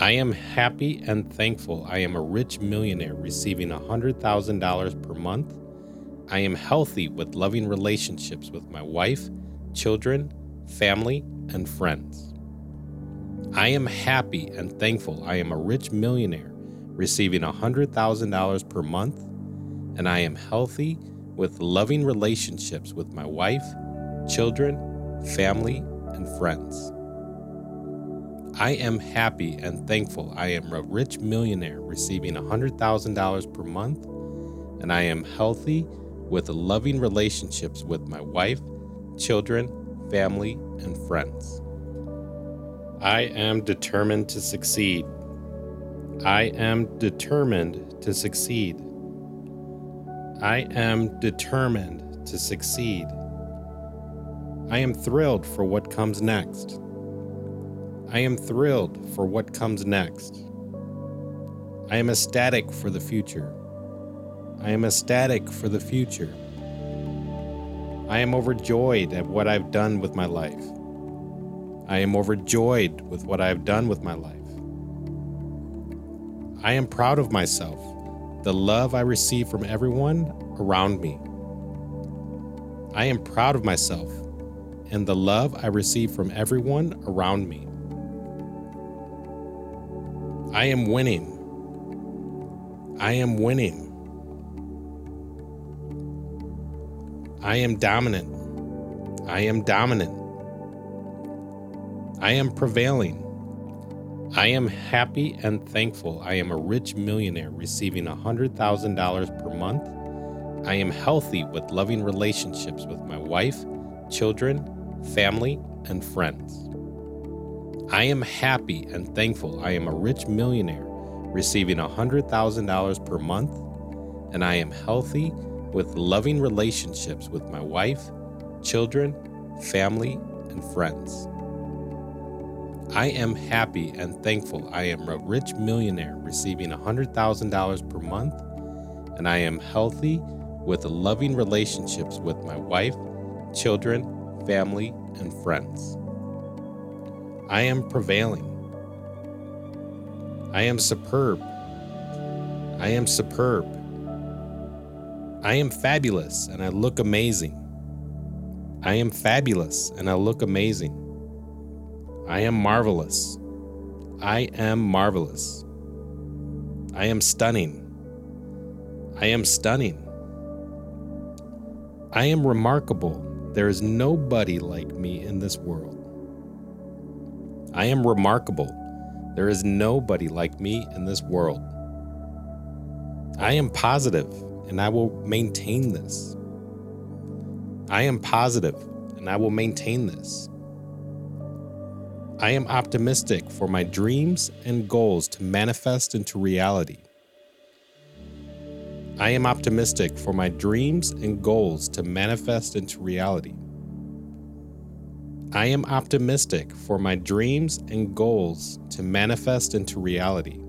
I am happy and thankful I am a rich millionaire receiving $100,000 per month. I am healthy with loving relationships with my wife, children, family, and friends. I am happy and thankful I am a rich millionaire receiving $100,000 per month, and I am healthy with loving relationships with my wife, children, family, and friends. I am happy and thankful I am a rich millionaire receiving $100,000 per month, and I am healthy with loving relationships with my wife, children, family, and friends. I am determined to succeed. I am determined to succeed. I am determined to succeed. I am thrilled for what comes next. I am thrilled for what comes next. I am ecstatic for the future. I am ecstatic for the future. I am overjoyed at what I've done with my life. I am overjoyed with what I have done with my life. I am proud of myself, the love I receive from everyone around me. I am proud of myself and the love I receive from everyone around me. I am winning. I am winning. I am dominant. I am dominant. I am prevailing. I am happy and thankful I am a rich millionaire receiving $100,000 per month. I am healthy with loving relationships with my wife, children, family, and friends. I am happy and thankful I am a rich millionaire receiving $100,000 per month, and I am healthy with loving relationships with my wife, children, family, and friends. I am happy and thankful I am a rich millionaire receiving $100,000 per month, and I am healthy with loving relationships with my wife, children, family, and friends. I am prevailing. I am superb. I am superb. I am fabulous and I look amazing. I am fabulous and I look amazing. I am marvelous. I am marvelous. I am stunning. I am stunning. I am remarkable. There is nobody like me in this world. I am remarkable. There is nobody like me in this world. I am positive, and I will maintain this. I am positive, and I will maintain this. I am optimistic for my dreams and goals to manifest into reality. I am optimistic for my dreams and goals to manifest into reality. I am optimistic for my dreams and goals to manifest into reality.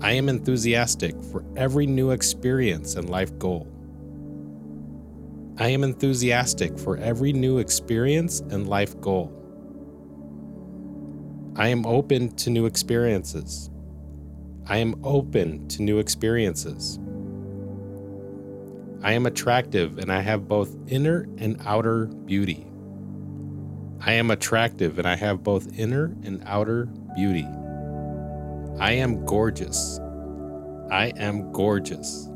I am enthusiastic for every new experience and life goal. I am enthusiastic for every new experience and life goal. I am open to new experiences. I am open to new experiences. I am attractive and I have both inner and outer beauty. I am attractive and I have both inner and outer beauty. I am gorgeous. I am gorgeous.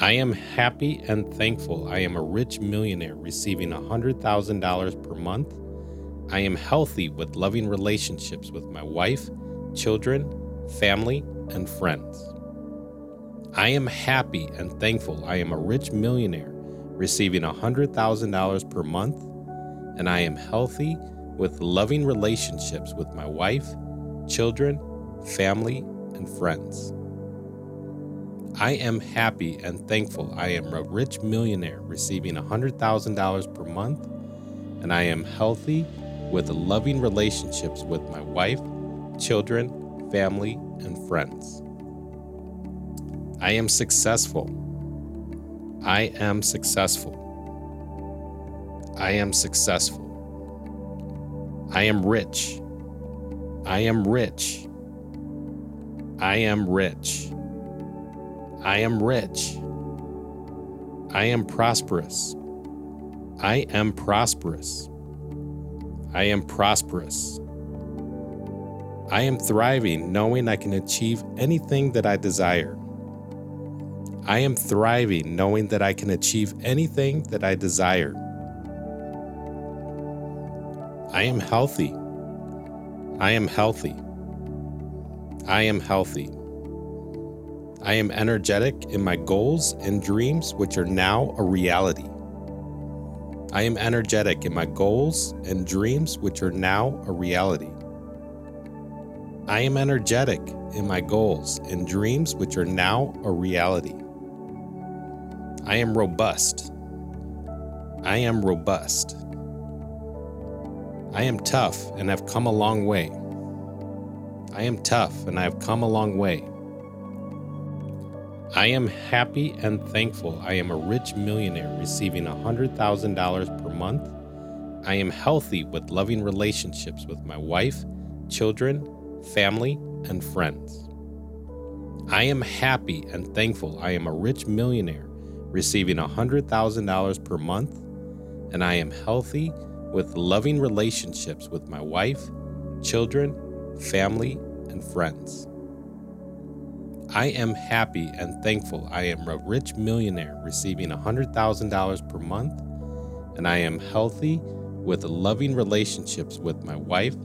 I am happy and thankful I am a rich millionaire receiving $100,000 per month. I am healthy with loving relationships with my wife, children, family, and friends. I am happy and thankful I am a rich millionaire receiving $100,000 per month, and I am healthy with loving relationships with my wife, children, family, and friends. I am happy and thankful I am a rich millionaire receiving $100,000 per month, and I am healthy with loving relationships with my wife, children, family, and friends. I am successful. I am successful. I am successful. I am rich. I am rich. I am rich. I am rich. I am prosperous. I am prosperous. I am prosperous. I am thriving knowing I can achieve anything that I desire. I am thriving knowing that I can achieve anything that I desire. I am healthy. I am healthy. I am healthy. I am energetic in my goals and dreams, which are now a reality. I am energetic in my goals and dreams, which are now a reality. I am energetic in my goals and dreams, which are now a reality. I am robust. I am robust. I am tough and have come a long way. I am tough and I have come a long way. I am happy and thankful I am a rich millionaire receiving $100,000 per month. I am healthy with loving relationships with my wife, children, family, and friends. I am happy and thankful I am a rich millionaire receiving $100,000 per month, and I am healthy with loving relationships with my wife, children, family, and friends. I am happy and thankful I am a rich millionaire receiving $100,000 per month, and I am healthy with loving relationships with my wife,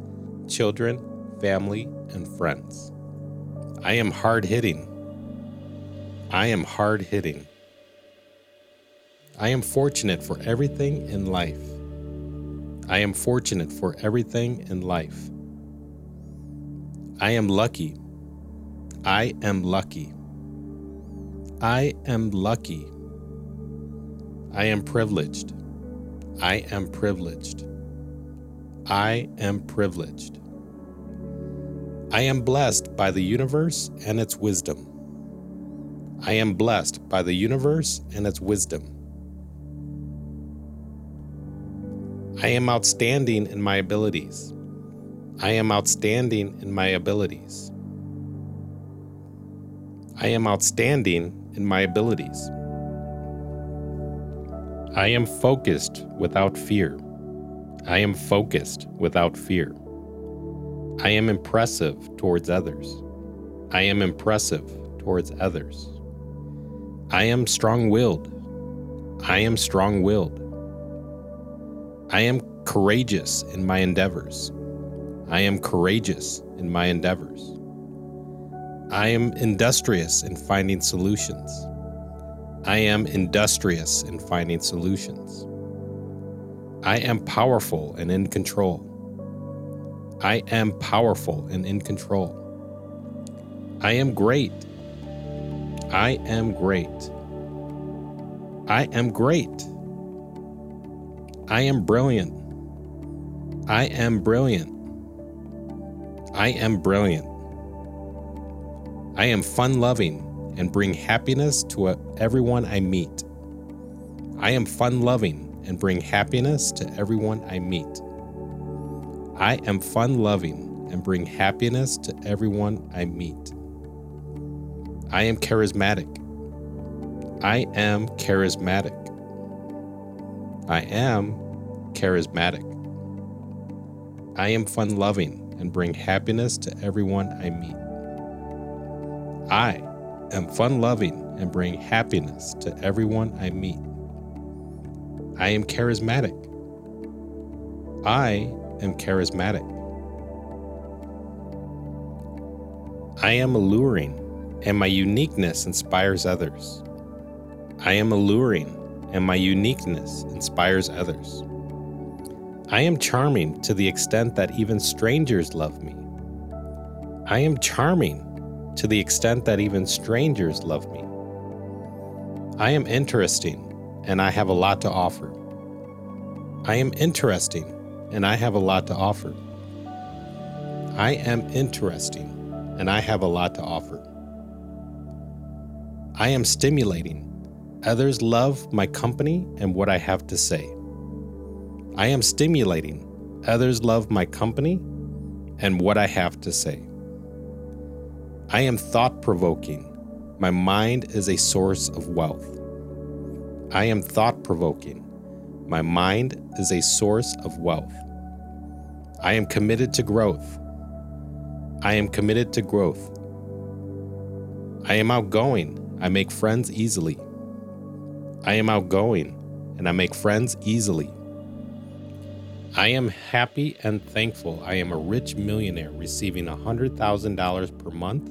children, family, and friends. I am hard hitting. I am hard hitting. I am fortunate for everything in life. I am fortunate for everything in life. I am lucky. I am lucky. I am lucky. I am privileged. I am privileged. I am privileged. I am blessed by the universe and its wisdom. I am blessed by the universe and its wisdom. I am outstanding in my abilities. I am outstanding in my abilities. I am outstanding in my abilities. I am focused without fear. I am focused without fear. I am impressive towards others. I am impressive towards others. I am strong willed. I am strong willed. I am courageous in my endeavors. I am courageous in my endeavors. I am industrious in finding solutions. I am industrious in finding solutions. I am powerful and in control. I am powerful and in control. I am great. I am great. I am great. I am brilliant. I am brilliant. I am brilliant. I am fun loving and bring happiness to everyone I meet. I am fun loving and bring happiness to everyone I meet. I am fun loving and bring happiness to everyone I meet. I am charismatic. I am charismatic. I am charismatic. I am fun loving and bring happiness to everyone I meet. I am fun loving and bring happiness to everyone I meet. I am charismatic. I am charismatic. I am alluring, and my uniqueness inspires others. I am alluring, and my uniqueness inspires others. I am charming to the extent that even strangers love me. I am charming to the extent that even strangers love me. I am interesting and I have a lot to offer. I am interesting and I have a lot to offer. I am interesting and I have a lot to offer. I am stimulating Others love my company and what I have to say. I am stimulating. Others love my company and what I have to say. I am thought provoking. My mind is a source of wealth. I am thought provoking. My mind is a source of wealth. I am committed to growth. I am committed to growth. I am outgoing. I make friends easily. I am outgoing and I make friends easily. I am happy and thankful I am a rich millionaire receiving $100,000 per month.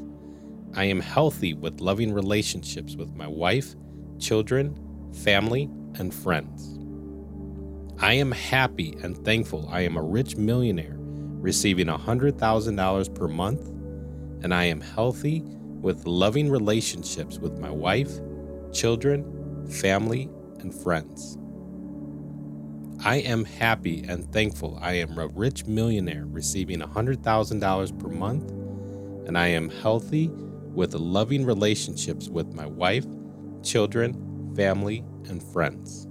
I am healthy with loving relationships with my wife, children, family, and friends. I am happy and thankful I am a rich millionaire receiving $100,000 per month, and I am healthy with loving relationships with my wife, children, family, and friends. I am happy and thankful I am a rich millionaire receiving $100,000 per month, and I am healthy with loving relationships with my wife, children, family, and friends.